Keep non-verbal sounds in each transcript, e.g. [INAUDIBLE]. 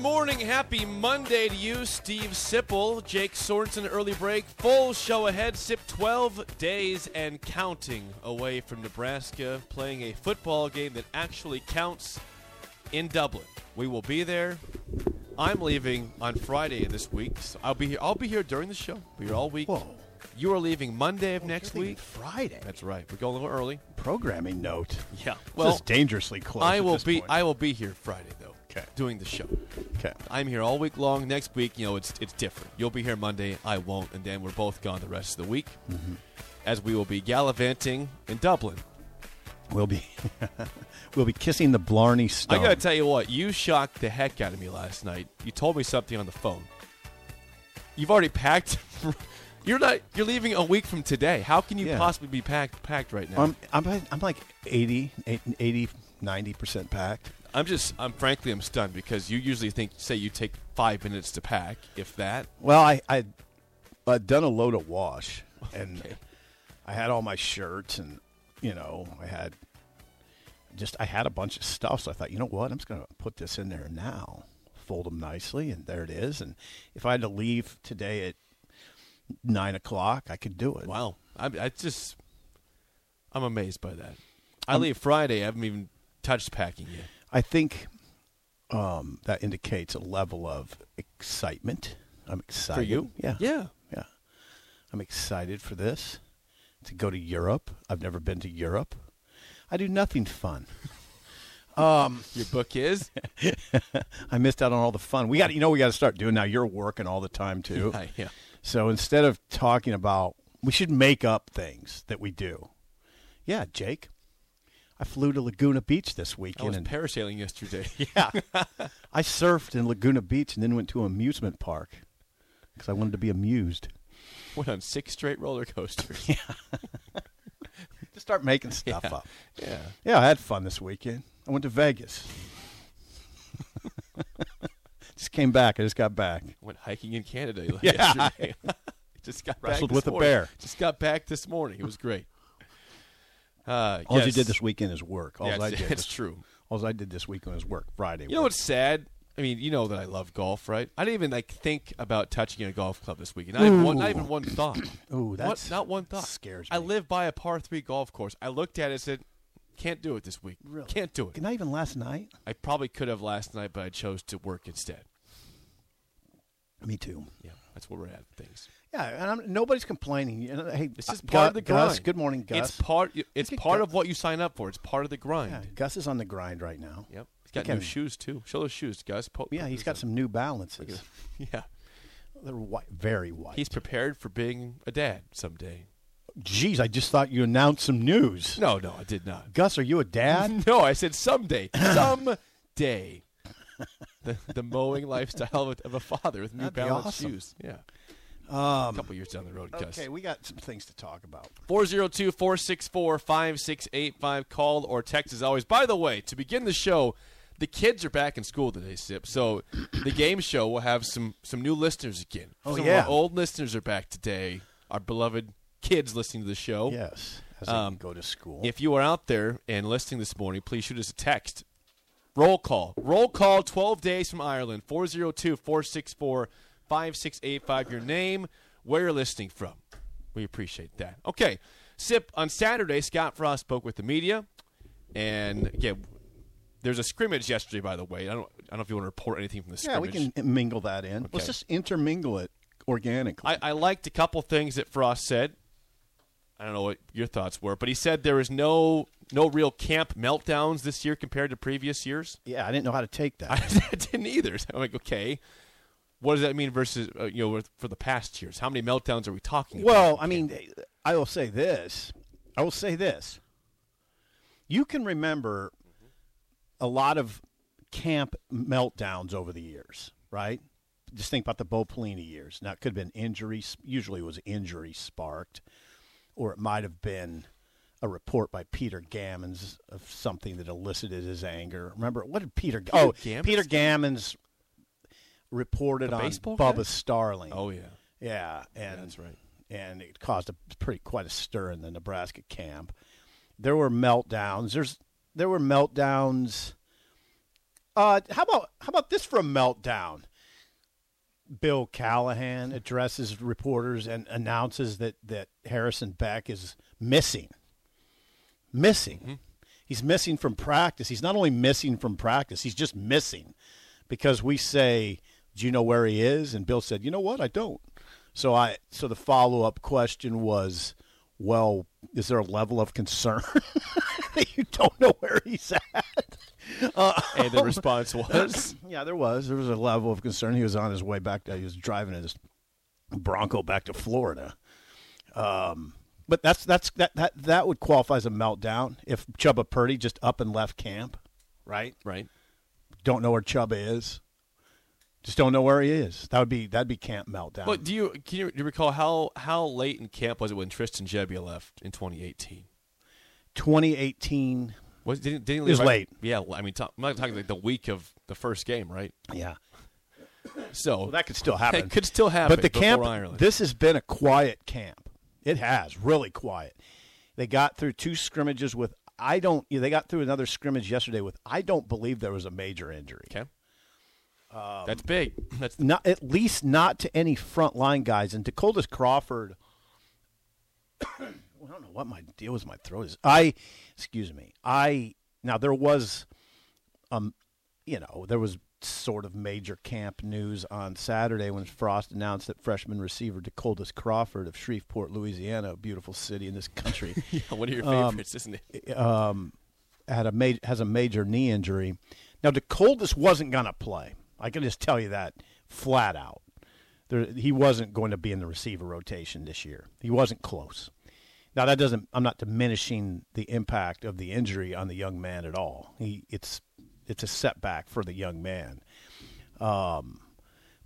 Morning, happy Monday to you, Steve Sipple, Jake Sorensen, early break, full show ahead. Sip 12 days and counting away from Nebraska, playing a football game that actually counts in Dublin. We will be there. I'm leaving on Friday of this week. So I'll be here. I'll be here during the show. Be here all week. Whoa. You are leaving Monday of next week. Friday. That's right. We're going a little early. programming note. Yeah. Well, this is dangerously close. I will be. point. I will be here Friday though. 'Kay. Doing the show. okay. I'm here all week long. Next week, you know, it's it's different. You'll be here Monday, I won't, and then we're both gone the rest of the week, Mm-hmm. as we will be gallivanting in Dublin. We'll be [LAUGHS] we'll be kissing the Blarney Stone. I gotta tell you what, you shocked the heck out of me last night. You told me something on the phone. You've already packed. [LAUGHS] you're not. You're leaving a week from today. How can you Yeah. possibly be packed packed right now? I'm, I'm I'm like 80, 80 90 percent packed. I'm just. I'm frankly, I'm stunned because you usually think, say, you take five minutes to pack, if that. Well, I I I'd done a load of wash, and Okay. I had all my shirts, and you know, I had just I had a bunch of stuff. So I thought, you know what, I'm just going to put this in there now, fold them nicely, and there it is. And if I had to leave today at nine o'clock, I could do it. Wow. I, I just, I'm amazed by that. I leave Friday. I haven't even touched packing yet. I think um, that indicates a level of excitement. I'm excited For you? Yeah, Yeah. yeah. I'm excited for this to go to Europe. I've never been to Europe. I do nothing fun. [LAUGHS] Um, Your book is? [LAUGHS] I missed out on all the fun. We got, you know, we got to start doing now. You're working all the time too. [LAUGHS] yeah, yeah. So instead of talking about, we should make up things that we do. Yeah, Jake. I flew to Laguna Beach this weekend. I was and parasailing yesterday. [LAUGHS] Yeah. [LAUGHS] I surfed in Laguna Beach and then went to an amusement park because I wanted to be amused. Went on six straight roller coasters. [LAUGHS] Yeah, just start making stuff Yeah. up. yeah. Yeah, I had fun this weekend. I went to Vegas. just came back. I just got back. Went hiking in Canada Yeah. yesterday. just got back Wrestled with a bear. Just got back this morning. It was great. Uh, All you did this weekend is work. All Yeah, I did [LAUGHS] it's was, true. All I did this weekend was work. Friday. You know what's sad? I mean, you know that I love golf, right? I didn't even like think about touching a golf club this weekend. Not even one, not even one thought. [CLEARS THROAT] Ooh, What? that's Not one thought. scares me. I live by a par three golf course. I looked at it and said, "Can't do it this week. Really? Can't do it." Not even last night. I probably could have last night, but I chose to work instead. Me too. Yeah, that's where we're at. Things. Yeah, and I'm, nobody's complaining. You know, hey, This is uh, part of the grind. Gus, good morning, Gus. It's part. It's part Gus. of what you sign up for. It's part of the grind. yeah, Gus is on the grind right now. Yep. He's got He new shoes too. Show those shoes, Gus. Po- Yeah, he's got some New Balances. [LAUGHS] Yeah. They're white, very white. He's prepared for being a dad someday. Jeez, I just thought you announced some news. No, no, I did not. Gus, are you a dad? [LAUGHS] No, I said someday. someday. [LAUGHS] the the mowing lifestyle of, of a father with New That'd Balance awesome. shoes. Yeah. Um, A couple years down the road, Gus. okay, we got some things to talk about. 402 464 5685. Call or text as always. By the way, to begin the show, the kids are back in school today, Sip. So [CLEARS THROAT] the game show will have some some new listeners again. Oh, some yeah. Old listeners are back today. Our beloved kids listening to the show. Yes, as they Um, go to school. If you are out there and listening this morning, please shoot us a text. Roll call. Roll call 12 days from Ireland. 402 464 5685. Your name, where you're listening from. We appreciate that. Okay. Sip, on Saturday, Scott Frost spoke with the media, and yeah, there's a scrimmage yesterday. By the way, I don't, I don't know if you want to report anything from the Yeah, scrimmage. Yeah, we can mingle that in. Okay. Let's just intermingle it organically. I, I liked a couple things that Frost said. I don't know what your thoughts were, but he said there was no no real camp meltdowns this year compared to previous years. yeah, I didn't know how to take that. [LAUGHS] I didn't either. So I'm like, okay, what does that mean versus uh, you know for the past years? How many meltdowns are we talking about? Well, I mean, I will say this. I will say this. You can remember a lot of camp meltdowns over the years, right? Just think about the Bo Pelini years. Now, it could have been injuries. Usually it was injury sparked, or it might have been a report by Peter Gammons of something that elicited his anger. Remember, what did Peter, oh, Gammons? Peter Gammons reported on guy? Bubba Starling. oh yeah, Yeah, and that's right. And it caused a pretty quite a stir in the Nebraska camp. There were meltdowns. There's there were meltdowns. Uh, how about how about this for a meltdown? Bill Callahan addresses reporters and announces that that Harrison Beck is missing. Missing. He's missing from practice. He's not only missing from practice, he's just missing because we say, "Do you know where he is?" And Bill said, "You know what? I don't." So I so the follow up question was, "Well, is there a level of concern [LAUGHS] that you don't know where he's at?" And the [LAUGHS] response was, [LAUGHS] Yeah, there was. There was a level of concern. He was on his way back. To, he was driving his Bronco back to Florida. Um, but that's that's that that that would qualify as a meltdown if Chubba Purdy just up and left camp, right? right. Don't know where Chubba is. Just don't know where he is. That would be that'd be camp meltdown. But do you can you, do you recall how how late in camp was it when Tristan Gebbia left in 2018? 2018. Was didn't, didn't he It was leave right- late. Yeah, I mean, talk, I'm not talking like the week of the first game, right? Yeah, So well, that could still happen. [LAUGHS] It could still happen. But the camp, Ireland. this has been a quiet camp. It has really quiet. They got through two scrimmages with. I don't. They got through another scrimmage yesterday with. I don't believe there was a major injury. okay. Um, That's big. That's Not at least not to any front line guys. And Decoldest Crawford. [COUGHS] I don't know what my deal with my throat is. I, excuse me. I now there was, um, you know, there was sort of major camp news on Saturday when Frost announced that freshman receiver Decoldest Crawford of Shreveport, Louisiana, a beautiful city in this country, [LAUGHS] yeah, one of your Um, favorites, isn't it? um, had a ma- has a major knee injury. Now, Decoldest wasn't going to play. I can just tell you that flat out. There, he wasn't going to be in the receiver rotation this year. He wasn't close. Now that doesn't. I'm not diminishing the impact of the injury on the young man at all. He it's it's a setback for the young man. Um,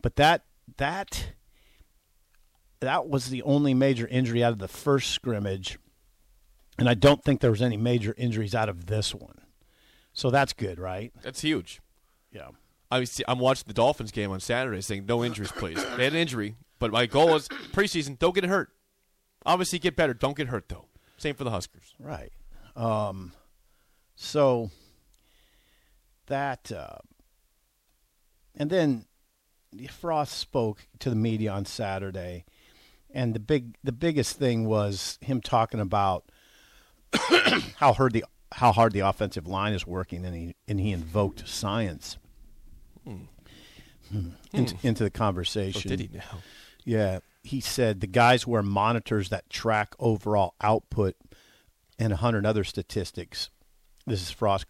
but that that that was the only major injury out of the first scrimmage, and I don't think there was any major injuries out of this one. So that's good, right? That's huge. Yeah. I was, I'm watching the Dolphins game on Saturday, saying no injuries, please. They had an injury, but my goal is preseason. Don't get hurt. Obviously, get better. Don't get hurt though. Same for the Huskers. Right. Um, so that, uh, and then Frost spoke to the media on Saturday, and the big, the biggest thing was him talking about [COUGHS] how hard the how hard the offensive line is working, and he and he invoked science Hmm. into, into the Oh, conversation. did he now? Yeah, he said the guys wear monitors that track overall output and a hundred other statistics. This is Frost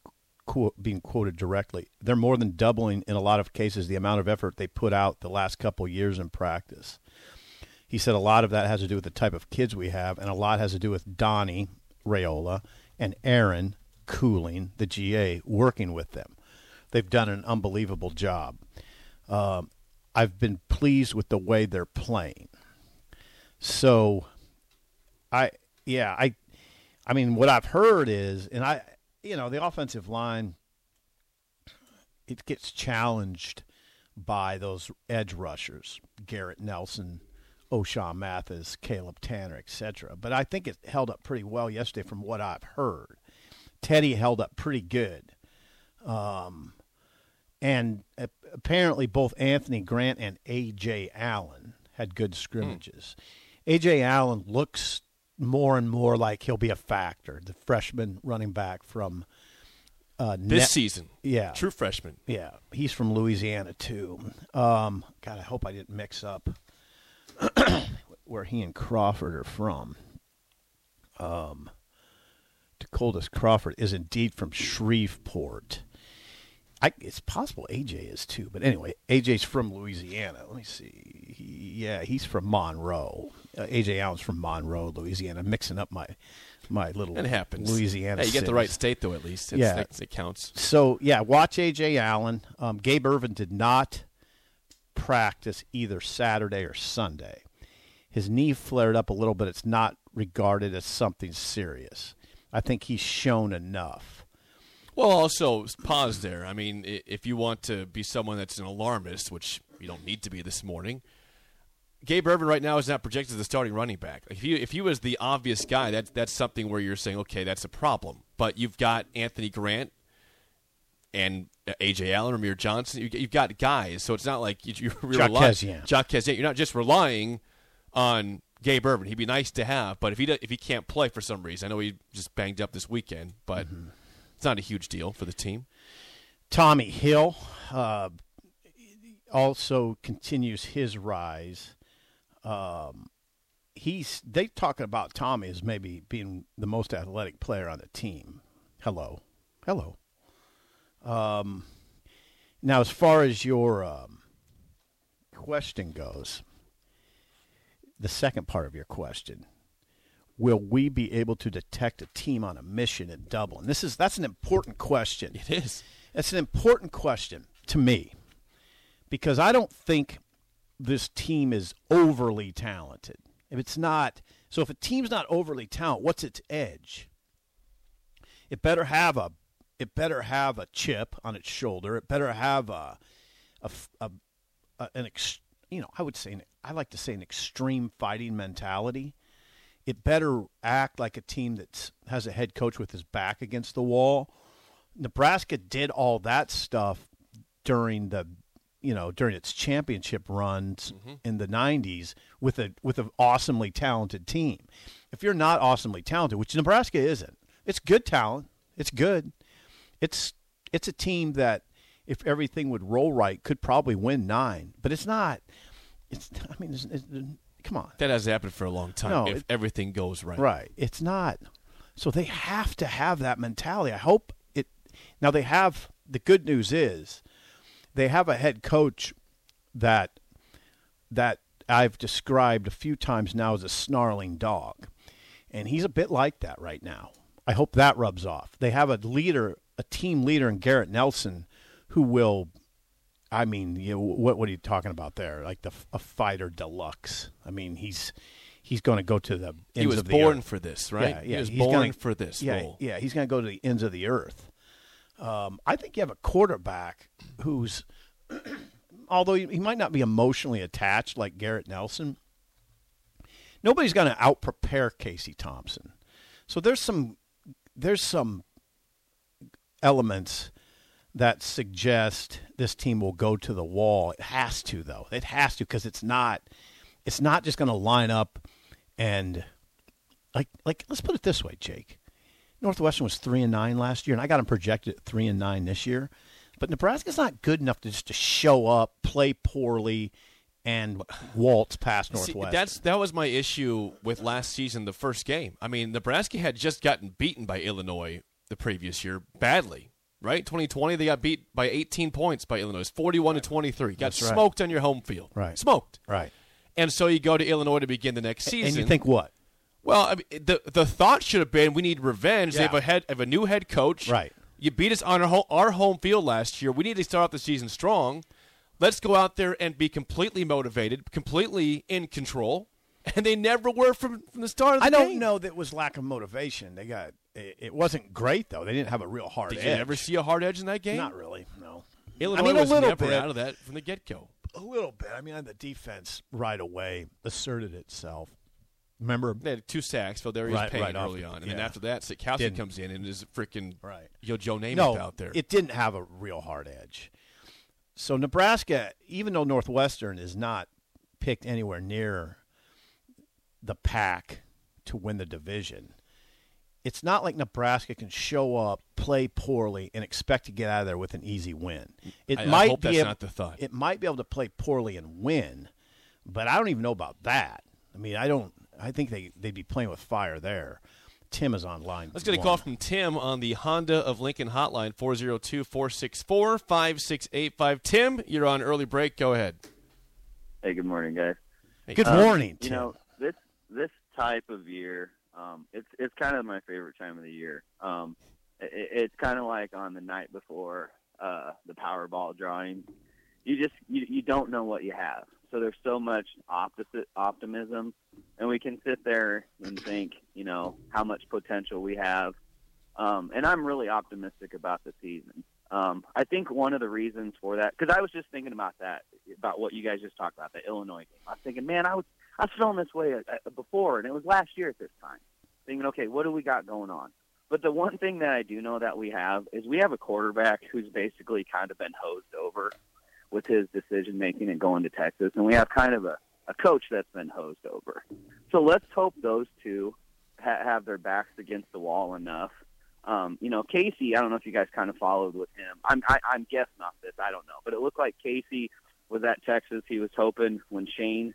quote, being quoted directly. They're more than doubling in a lot of cases the amount of effort they put out the last couple years in practice. He said a lot of that has to do with the type of kids we have, and a lot has to do with Donnie Raiola and Aaron Coeling, the GA, working with them. They've done an unbelievable job. Um, I've been pleased with the way they're playing. So, I yeah I, I mean what I've heard is, and I you know the offensive line, it gets challenged by those edge rushers, Garrett Nelson, Ochaun Mathis, Caleb Tanner, etc. But I think it held up pretty well yesterday from what I've heard. Teddy held up pretty good. Um, and apparently both Anthony Grant and Ajay Allen had good scrimmages. Ajay Allen looks more and more like he'll be a factor. The freshman running back from uh, This season. Yeah. True freshman. Yeah, he's from Louisiana too. Um, God, I hope I didn't mix up [CLEARS THROAT] where he and Crawford are from. Um, Decoldest Crawford is indeed from Shreveport. I, it's possible Ajay is too, but anyway, Ajay's from Louisiana. Let me see. He, yeah, he's from Monroe. Uh, Ajay Allen's from Monroe, Louisiana. Mixing up my my little It happens. Louisiana. Hey, you get the right state though. At least. It's, Yeah. it, it counts. So yeah, watch Ajay Allen. Um, Gabe Ervin did not practice either Saturday or Sunday. His knee flared up a little, but it's not regarded as something serious. I think he's shown enough. Well, also pause there. I mean, if you want to be someone that's an alarmist, which you don't need to be this morning, Gabe Ervin right now is not projected as the starting running back. If he if he was the obvious guy, that's that's something where you're saying, okay, that's a problem. But you've got Anthony Grant and uh, Ajay Allen, Rahmir Johnson. You, you've got guys, so it's not like you, you're relying. Jacques Kezian. You're not just relying on Gabe Ervin. He'd be nice to have, but if he if he can't play for some reason, I know he just banged up this weekend, but mm-hmm. It's not a huge deal for the team. Tommi Hill uh, also continues his rise. Um, he's they talking about Tommi as maybe being the most athletic player on the team. Hello, hello. Um, now, as far as your um, question goes, the second part of your question will we be able to detect a team on a mission in Dublin? This is that's an important question. It is. It's an important question to me because I don't think this team is overly talented. If it's not, so if a team's not overly talented, what's its edge? It better have a, it better have a chip on its shoulder. It better have a, a, a, a an ex, you know, I would say, an, I like to say an extreme fighting mentality. It better act like a team that has a head coach with his back against the wall. Nebraska did all that stuff during the you know during its championship runs mm-hmm. in the 90s with a with an awesomely talented team. If you're not awesomely talented, which Nebraska isn't. It's good talent. It's good. It's it's a team that if everything would roll right could probably win 9, but it's not it's I mean it's, it's, come on. That hasn't happened for a long time. No, if it- everything goes right. Right. It's not. So they have to have that mentality. I hope it. Now they have. The good news is, they have a head coach that that I've described a few times now as a snarling dog, and he's a bit like that right now. I hope that rubs off. They have a leader, a team leader in Garrett Nelson, who will. I mean, you know, what what are you talking about there? Like the a fighter deluxe. I mean, he's he's going to go to the ends He was of the born earth. for this, right? Yeah, yeah. He was he's born gonna- for this yeah, role. Yeah, he's going to go to the ends of the earth. Um, I think you have a quarterback who's, [CLEARS THROAT] although he, he might not be emotionally attached like Garrett Nelson, nobody's going to out prepare Casey Thompson. So there's some there's some elements that suggest this team will go to the wall. It has to though. It has to because it's not it's not just going to line up and like like let's put it this way, Jake. Northwestern was three and nine last year, and I got them projected at three and nine this year. But Nebraska's not good enough to just to show up, play poorly, and waltz past See, Northwestern. that's that was my issue with last season, the first game. I mean, Nebraska had just gotten beaten by Illinois the previous year badly, right? 2020, they got beat by 18 points by Illinois, 41 to 23. Got That's right. smoked on your home field, Right. Smoked, right. and so you go to Illinois to begin the next season. And you think what? Well, I mean, the the thought should have been we need revenge. They have a head have a new head coach. Right. You beat us on our home, our home field last year. We need to start off the season strong. Let's go out there and be completely motivated, completely in control. [LAUGHS] And they never were from, from the start of the game. I don't know that it was lack of motivation. They got it, it wasn't great though. They didn't have a real hard Did edge. you ever see a hard edge in that game? Not really. No. Illinois I mean, a was little never bit. out of that from the get go. A little bit. I mean, the defense right away asserted itself. Remember? They had two sacks, Darius Right- Payne right early on, and then after that, Sitkowski comes in and is freaking Right. Yo Joe Namath no, out there. it didn't have a real hard edge. So Nebraska, even though Northwestern is not picked anywhere near the pack to win the division. It's not like Nebraska can show up, play poorly, and expect to get out of there with an easy win. It I- I might hope be that's able, not the thought. It might be able to play poorly and win, but I don't even know about that. I mean, I don't. I think they they'd be playing with fire there. Tim is online. Let's get a call from Tim on the Honda of Lincoln hotline, 402 464 5685. Tim, you're on early break. Go ahead. Hey, good morning, guys. Good Um, morning, You know, this this type of year, um, it's it's kind of my favorite time of the year. Um, it, it's kind of like on the night before uh, the Powerball drawing. You just you, you don't know what you have. So there's so much opposite optimism, and we can sit there and think, you know, how much potential we have. Um, and I'm really optimistic about the season. Um, I think one of the reasons for that, because I was just thinking about that, about what you guys just talked about, the Illinois game. I was thinking, man, I was I was feeling this way uh, before, and it was last year at this time. Thinking, okay, what do we got going on? But the one thing that I do know that we have is we have a quarterback who's basically kind of been hosed over with his decision making and going to Texas, and we have kind of a, a coach that's been hosed over. So let's hope those two ha- have their backs against the wall enough. Um, you know, Casey. I don't know if you guys kind of followed with him. I'm I, I'm guessing off this. I don't know, but it looked like Casey was at Texas. He was hoping when Shane,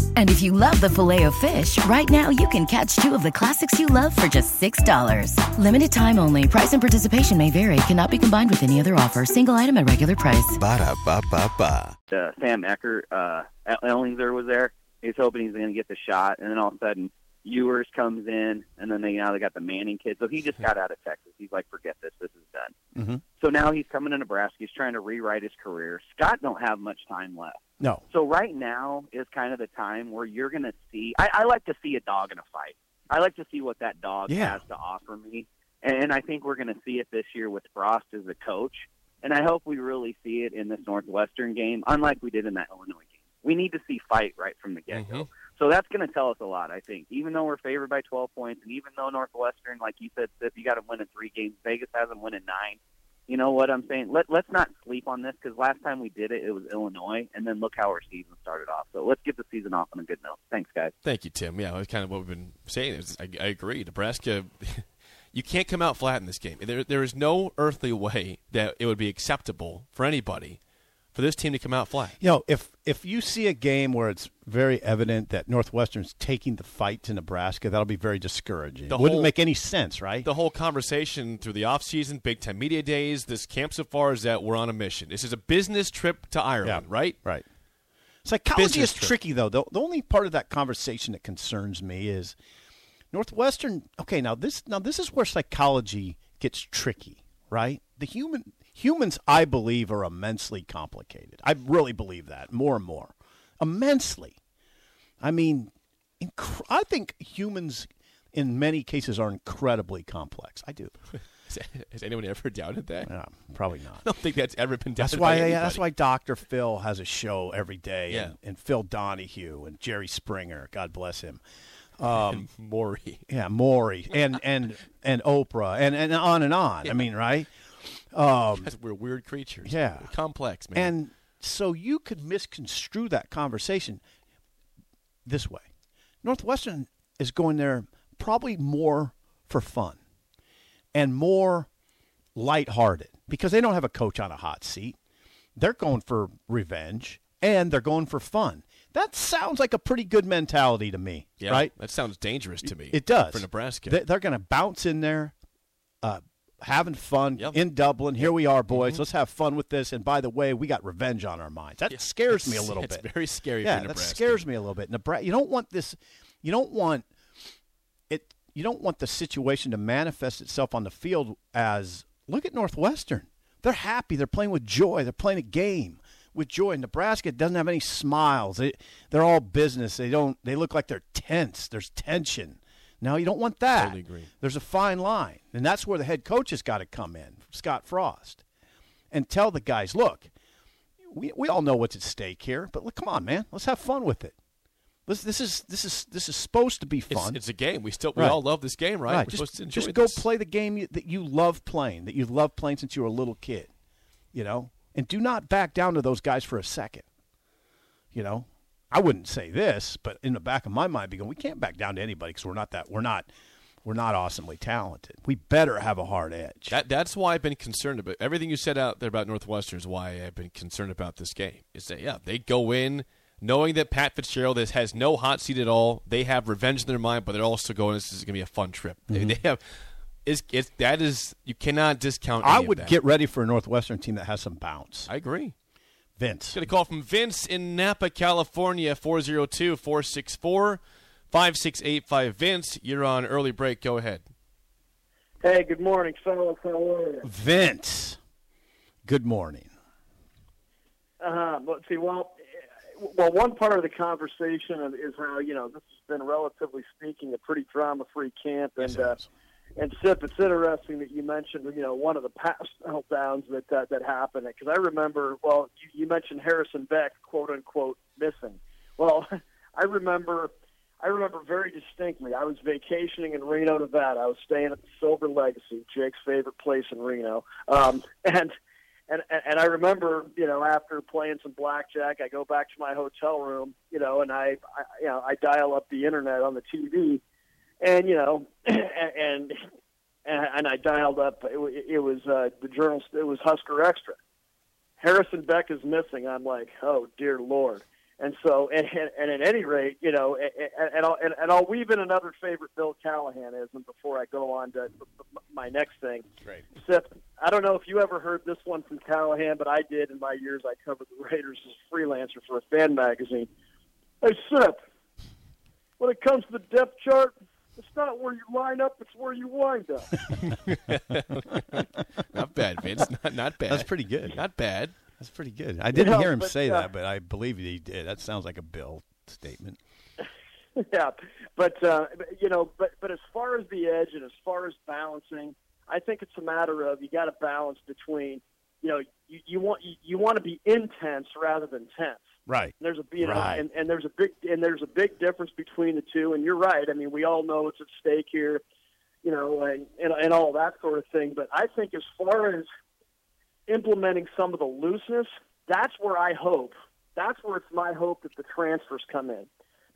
And if you love the filet of fish, right now you can catch two of the classics you love for just $6. Limited time only. Price and participation may vary. Cannot be combined with any other offer. Single item at regular price. Ba-da-ba-ba-ba. uh, Sam Eckert, uh, Ehlinger was there. He's hoping he's going to get the shot, and then all of a sudden, Ewers comes in, and then they now they got the Manning kid. So he just got out of Texas. He's like, forget this, this is done. hmm So now he's coming to Nebraska. He's trying to rewrite his career. Scott don't have much time left. No. So right now is kind of the time where you're going to see. I, I like to see a dog in a fight. I like to see what that dog Yeah. has to offer me, and I think we're going to see it this year with Frost as a coach. And I hope we really see it in this Northwestern game, unlike we did in that Illinois game. We need to see fight right from the get go. Mhm. So that's going to tell us a lot, I think. Even though we're favored by 12 points, and even though Northwestern, like you said, Sip, you got to win in three games. Vegas hasn't won in nine. You know what I'm saying? Let Let's not sleep on this because last time we did it, it was Illinois, and then look how our season started off. So let's get the season off on a good note. Thanks, guys. Thank you, Tim. Yeah, that's kind of what we've been saying. I, I agree. Nebraska, [LAUGHS] you can't come out flat in this game. There, there is no earthly way that it would be acceptable for anybody for this team to come out flat. You know, if if you see a game where it's very evident that Northwestern's taking the fight to Nebraska, that'll be very discouraging. The it wouldn't whole- make any sense, right? The whole conversation through the offseason, Big Ten Media Days, this camp so far is that we're on a mission. This is a business trip to Ireland, right? Right. Psychology Business is trip. tricky, though. The, the only part of that conversation that concerns me is Northwestern. Okay, now this now this is where psychology gets tricky, right? The human humans, I believe, are immensely complicated. I really believe that more and more, immensely. I mean, inc- I think humans, in many cases, are incredibly complex. I do. [LAUGHS] Has anyone ever doubted that? Yeah, probably not. I don't think that's ever been doubted That's why. anybody. that's why Doctor Phil has a show every day, Yeah. and, and Phil Donahue and Jerry Springer, God bless him. [LAUGHS] And um, Maury. Yeah, Maury and and and Oprah and and on and on. I mean, right? That's- we're weird creatures. Yeah. We're complex, man. And so you could misconstrue that conversation this way. Northwestern is going there probably more for fun and more lighthearted because they don't have a coach on a hot seat. They're going for revenge and they're going for fun. That sounds like a pretty good mentality to me, yeah, right? That sounds dangerous to me. It does for Nebraska. They- They're going to bounce in there, uh, having fun Yep. in Dublin. Here we are, boys. Mm-hmm. Let's have fun with this. And by the way, we got revenge on our minds. That scares me a It's- little it's bit. very scary Yeah, that scares me a little bit. Nebraska. You don't want this. You don't want it. You don't want the situation to manifest itself on the field as look at Northwestern. They're happy. They're playing with joy. They're playing a game with joy. Nebraska doesn't have any smiles. They, they're all business. They don't. They look like they're tense. There's tension. No, you don't want that. Totally agree. There's a fine line, and that's where the head coach has got to come in, Scott Frost, and tell the guys, look, we we all know what's at stake here, but look, come on, man, let's have fun with it. This this is this is this is supposed to be fun. it's a game. We still we Right. all love this game, right? Right. We're Just, supposed to enjoy just go play the game you, that you love playing, that you love playing since you were a little kid. You know, and do not back down to those guys for a second. You know, I wouldn't say this, but in the back of my mind, I'd be going, we can't back down to anybody because we're not that we're not we're not awesomely talented. We better have a hard edge. That that's why I've been concerned about everything you said out there about Northwestern. Is why I've been concerned about this game. Is that yeah, they go in knowing that Pat Fitzgerald is, has no hot seat at all. They have revenge in their mind, but they're also going. This is going to be a fun trip. They, mm-hmm. they have. Is it's that is you cannot discount. I would get ready for a Northwestern team that has some bounce. I agree. Vince. Get a call from Vince in Napa, California, 402 464 5685. Vince, you're on early break. Go ahead. Hey, good morning, fellas. How are you? Vince. Good morning. Uh, let's see, well, well, one part of the conversation is how you know this has been, relatively speaking, a pretty drama-free camp, and uh, and Sip, it's interesting that you mentioned you know one of the past meltdowns that that happened because I remember. Well, you, you mentioned Harrison Beck, quote unquote, missing. Well, [LAUGHS] I remember. I remember very distinctly. I was vacationing in Reno, Nevada. I was staying at the Silver Legacy, Jake's favorite place in Reno, um, [LAUGHS] and and and I remember, you know, after playing some blackjack, I go back to my hotel room, you know, and I, I you know, I dial up the internet on the TV, and you know, [CLEARS THROAT] and and, and I dialed up. It, it was uh, the journal. It was Husker Extra. Harrison Beck is missing. I'm like, oh dear lord. And so, and, and, at any rate, you know, and, and, and, I'll, and, and I'll weave in another favorite Bill callahan Callahanism before I go on to my next thing. Sip, I don't know if you ever heard this one from Callahan, but I did in my years. I covered the Raiders as a freelancer for a fan magazine. Hey, Sip, when it comes to the depth chart, it's not where you line up; it's where you wind up. [LAUGHS] Not bad, Vince. Not, not bad. That's pretty good. Not bad. That's pretty good. I didn't know, hear him but, say uh, that, but I believe he did. That sounds like a Bill statement. [LAUGHS] yeah, but uh, you know, but but as far as the edge and as far as balancing, I think it's a matter of you got to balance between, you know, you, you want you, you want to be intense rather than tense. Right. There's a you know, Right. and, and there's a big and there's a big difference between the two. And you're right. I mean, we all know it's at stake here, you know, and and, and all that sort of thing. But I think as far as implementing some of the looseness, that's where I hope. That's where it's my hope that the transfers come in.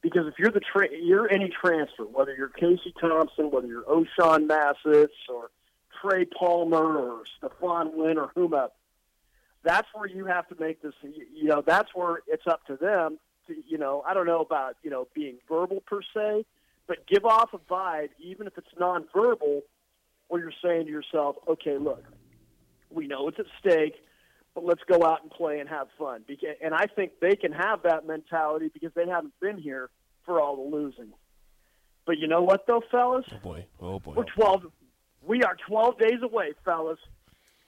Because if you're the tra- you're any transfer, whether you're Casey Thompson, whether you're Ochaun Massett or Trey Palmer or Stephon Wynn or whomever, that's where you have to make this. You know, that's where it's up to them. To, you know, I don't know about you know being verbal per se, but give off a vibe, even if it's nonverbal, where you're saying to yourself, "Okay, look, we know it's at stake, but let's go out and play and have fun." And I think they can have that mentality because they haven't been here for all the losing. But you know what, though, fellas? Oh boy. Oh boy. We're 12. We are 12 days away, fellas.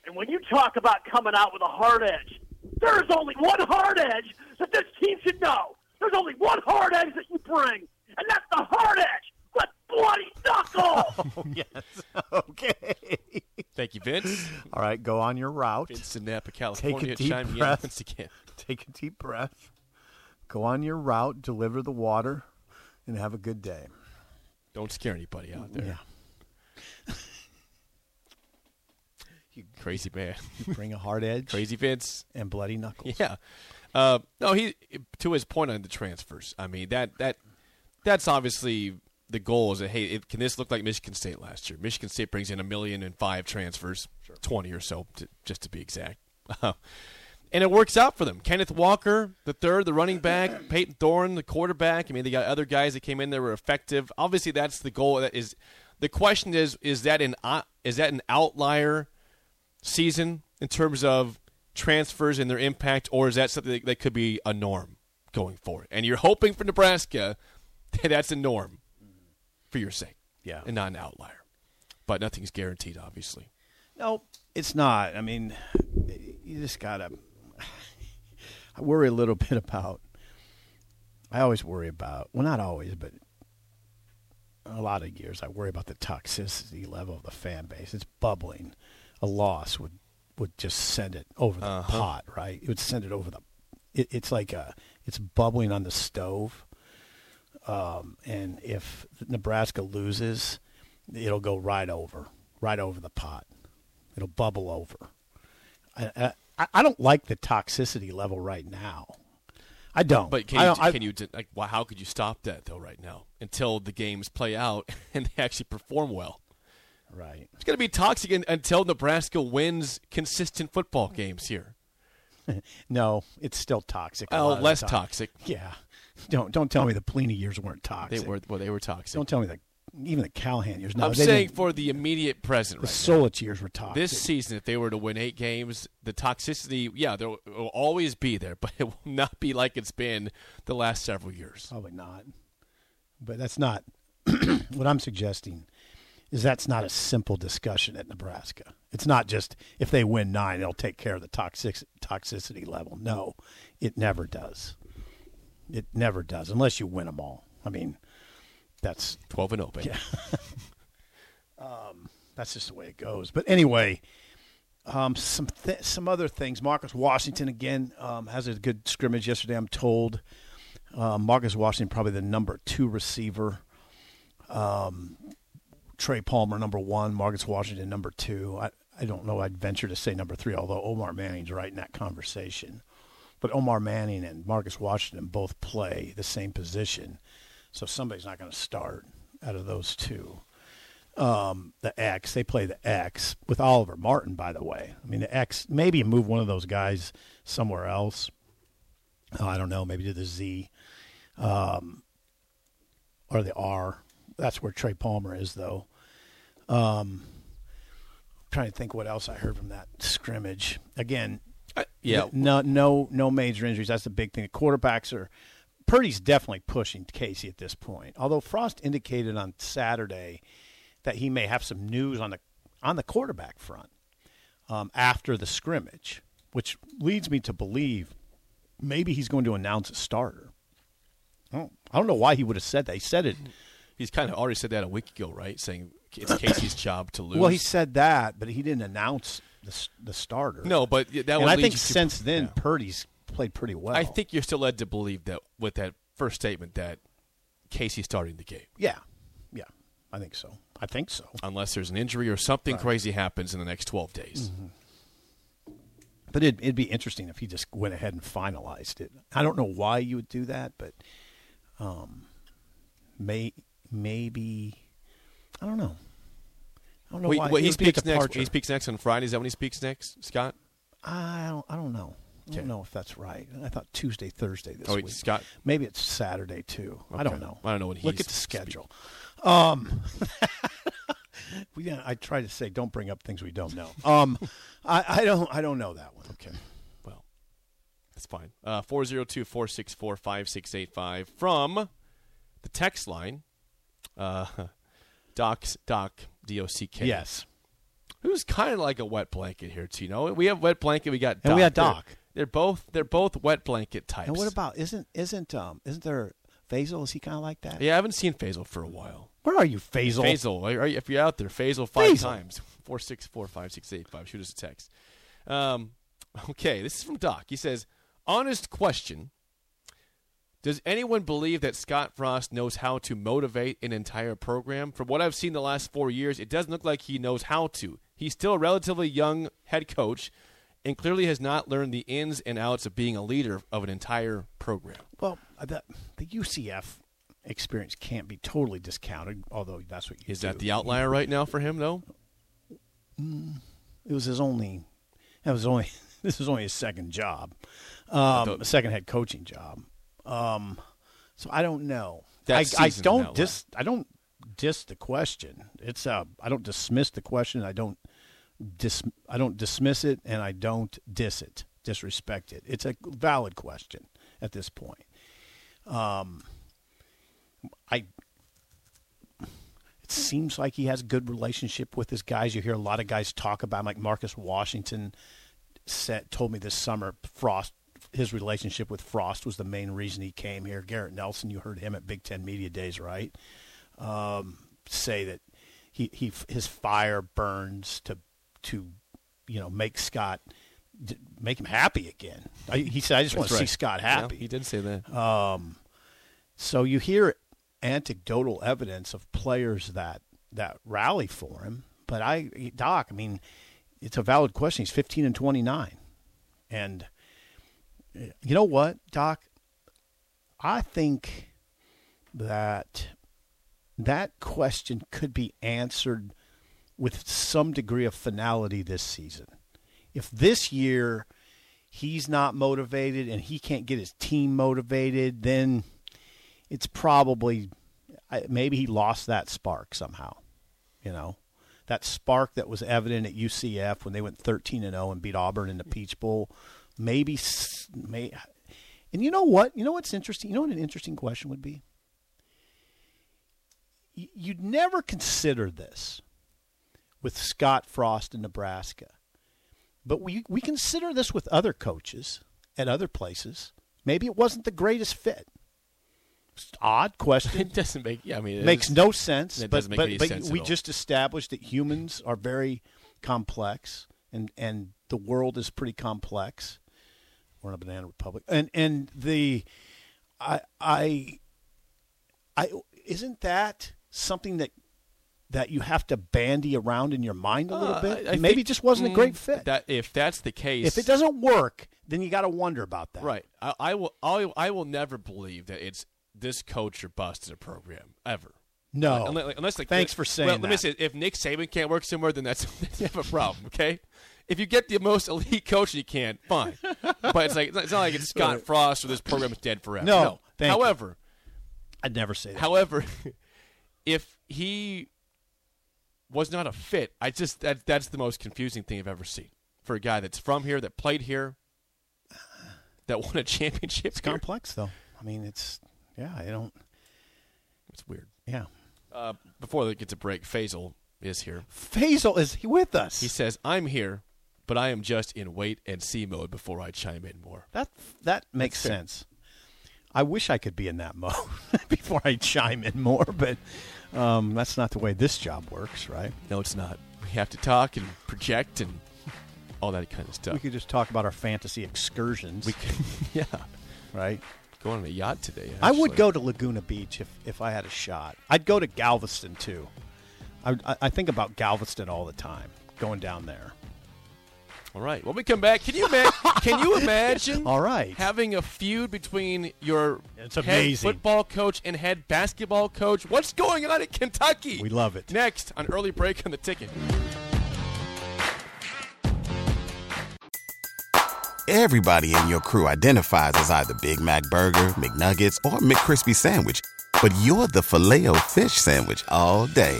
And when you talk about coming out with a hard edge, there is only one hard edge that this team should know. There's only one hard edge that you bring, and that's the hard edge with bloody knuckles. [LAUGHS] Oh, yes. Okay. Thank you, Vince. All right, go on your route. Vince in Napa, California. deep chiming in breath. once again. [LAUGHS] Take a deep breath. Go on your route, deliver the water, and have a good day. Don't scare anybody out there. Yeah. Crazy man. You bring a hard [LAUGHS] edge Crazy Vince. and bloody knuckles. Yeah. Uh, no, he to his point on the transfers. I mean that that that's obviously the goal. Is that hey, it, can this look like Michigan State last year? Michigan State brings in a million and five transfers, twenty or so, to, just to be exact, [LAUGHS] and it works out for them. Kenneth Walker, the third, the running back, [CLEARS THROAT] Payton Thorne, the quarterback. I mean, they got other guys that came in that were effective. Obviously, that's the goal. That is the question is is that an uh, is that an outlier season in terms of transfers and their impact, or is that something that, that could be a norm going forward? And you're hoping for Nebraska [LAUGHS] that that's a norm for your sake, Yeah. and not an outlier. But nothing's guaranteed, obviously. No, it's not. I mean, you just gotta. I worry a little [LAUGHS] bit about. I always worry about. Well, not always, but a lot of years I worry about the toxicity level of the fan base. It's bubbling. A loss would would just send it over the Uh-huh. pot, right? It would send it over the. It, it's like a, it's bubbling on the stove, um, and if Nebraska loses, it'll go right over, right over the pot. It'll bubble over. I, I, I don't like the toxicity level right now. I don't. But can you, I- can you like wh- how could you stop that though right now until the games play out [LAUGHS] and they actually perform well? Right. It's going to be toxic un- until Nebraska wins consistent football games here. [LAUGHS] No, it's still toxic. Oh, lot of the less time. toxic. Yeah. [LAUGHS] Don't don't tell me the Pelini years weren't toxic. They were well, they were toxic. Don't tell me that even the Callahan years. No, I'm saying for the immediate present the right. Solich years were toxic. This season, if they were to win eight games, the toxicity, yeah, there will will always be there, [LAUGHS] but it will not be like it's been the last several years. Probably not. But that's not [CLEARS THROAT] what I'm suggesting. Is that's not a simple discussion at Nebraska. It's not just if they win nine, they'll take care of the toxic toxicity level. No, it never does. It never does unless you win them all. I mean, that's 12 and 0, baby. [LAUGHS] that's just the way it goes. But anyway, um, some th- some other things. Marcus Washington again um, has a good scrimmage yesterday. I'm told. Um, Marcus Washington probably the number two receiver. Um, Trey Palmer number one. Marcus Washington number two. I I don't know. I'd venture to say number three, although Omar Manning's right in that conversation. But Omar Manning and Marcus Washington both play the same position, so somebody's not going to start out of those two um, the X. They play the X with Oliver Martin, by the way. I mean, the X, maybe move one of those guys somewhere else. Oh, I don't know, maybe to the Z um, or the R. That's where Trey Palmer is, though. Um, trying to think what else I heard from that scrimmage. Again, yeah. no, no, no major injuries. That's the big thing. The quarterbacks are. Purdy's definitely pushing Casey at this point. Although Frost indicated on Saturday that he may have some news on the on the quarterback front um, after the scrimmage, which leads me to believe maybe he's going to announce a starter. I don't, I don't know why he would have said that. He said it. He's kind of already said that a week ago, right? Saying it's Casey's job to lose. Well, he said that, but he didn't announce the the starter. no, but that and I think to- since then yeah. Purdy's played pretty well. I think you're still led to believe that with that first statement that Casey's starting the game, Yeah, yeah, I think so. I think so. unless there's an injury or something crazy happens in the next 12 days. But it'd, it'd be interesting if he just went ahead and finalized it. I don't know why you would do that, but um, may maybe I don't know. I don't know Wait, why. wait, he would be a speaks next. He speaks next on Friday. Is that when he speaks next, Scott? I don't. I don't know. I don't know if that's right. I thought Tuesday, Thursday this Oh, wait, week. Scott- Maybe it's Saturday too. I don't know. I don't know when Look he's at the schedule. Um, [LAUGHS] we, I try to say don't bring up things we don't know. Um, [LAUGHS] I, I don't. I don't know that one. Okay. Well, that's fine. Uh, 402 464 5685 from the text line. Uh, [LAUGHS] Doc's Doc D O C K. Yes. Who's kind of like a wet blanket here, know, we have wet blanket. We got Doc. And we got They're- Doc. They're, both they're both wet blanket types. And what about isn't isn't um isn't there Faisal? Is he kind of like that? Yeah, I haven't seen Faisal for a while. Where are you, Faisal? Faisal, are you, if you're out there, Faisal five Faisal. times. [LAUGHS] Four six four five six eight five. Shoot us a text. Um, okay, this is from Doc. He says, "Honest question: Does anyone believe that Scott Frost knows how to motivate an entire program? From what I've seen the last four years, it doesn't look like he knows how to. He's still a relatively young head coach." And clearly has not learned the ins and outs of being a leader of an entire program. Well, the the UCF experience can't be totally discounted. Although that's what you Is do. that the outlier right now for him, though? It was his only. That was only. [LAUGHS] This was only his second job, um, second head coaching job. Um, so I don't know. I, I season in that don't dis. I don't dis the question. It's uh. I don't dismiss the question. I don't dis. I don't dismiss it, and I don't diss it. Disrespect it. It's a valid question at this point. Um, I it seems like he has a good relationship with his guys. You hear a lot of guys talk about him, like Marcus Washington said told me this summer Frost his relationship with Frost was the main reason he came here. Garrett Nelson, you heard him at Big Ten Media Days, right? Um, say that he, he his fire burns to to you know, make Scott make him happy again. I, he said, "I just want to see right. Scott Yeah, happy." he did say that. Um, so you hear anecdotal evidence of players that that rally for him, but I, Doc, I mean, it's a valid question. He's 15 and 29, and uh, you know what, Doc? I think that that question could be answered with some degree of finality this season. If this year he's not motivated and he can't get his team motivated, then it's probably maybe he lost that spark somehow. You know, that spark that was evident at UCF when they went 13 and 0 and beat Auburn in the Peach Bowl. Maybe, may, and you know what? You know what's interesting? You know what an interesting question would be? You'd never consider this with Scott Frost in Nebraska. But we, we consider this with other coaches at other places. Maybe it wasn't the greatest fit. Odd question. It doesn't make. Yeah, I mean, it makes is- no sense. It but doesn't make but, any but sense we at all. just established that humans are very complex, and and the world is pretty complex. We're in a banana republic, and and the I I I isn't that something that that you have to bandy around in your mind a little Uh, bit? I- I Maybe it just wasn't a mm, great fit. That if that's the case, if it doesn't work, then you got to wonder about that. right, I, I will. I, I will never believe that it's this coach or bust in a program ever. No. Unless, unless like, Thanks for saying well, Let me say, if Nick Saban can't work somewhere, then that's [LAUGHS] you have a problem. Okay. If you get the most [LAUGHS] elite coach you can, fine. but it's like it's not like it's Scott Frost or this program is dead forever. No, you. However, I'd never say that. However, [LAUGHS] if he was not a fit, I just that that's the most confusing thing I've ever seen for a guy that's from here, that played here, that won a championship. it's here. complex, though. I mean, it's yeah. I don't. It's weird. Yeah. Uh, before it gets a break, Faisal is here. Faisal is with us. He says, "I'm here, but I am just in wait and see mode before I chime in more." That that makes sense. I wish I could be in that [LAUGHS] mode [LAUGHS] before I chime in more, but um, that's not the way this job works, right? No, it's not. We have to talk and project and all that kind of stuff. We could just talk about our fantasy excursions, We can, [LAUGHS] yeah, right? go on a yacht today. I would go to Laguna Beach if, if I had a shot. I'd go to Galveston too. I, I think about Galveston all the time, going down there. All right. When we come back, can you ima- can you imagine [LAUGHS] All right. having a feud between your It's head amazing. football coach and head basketball coach? What's going on in Kentucky? We love it. Next on early break on the ticket. Everybody in your crew identifies as either Big Mac Burger, McNuggets, or McCrispy Sandwich. But you're the filet O fish Sandwich all day.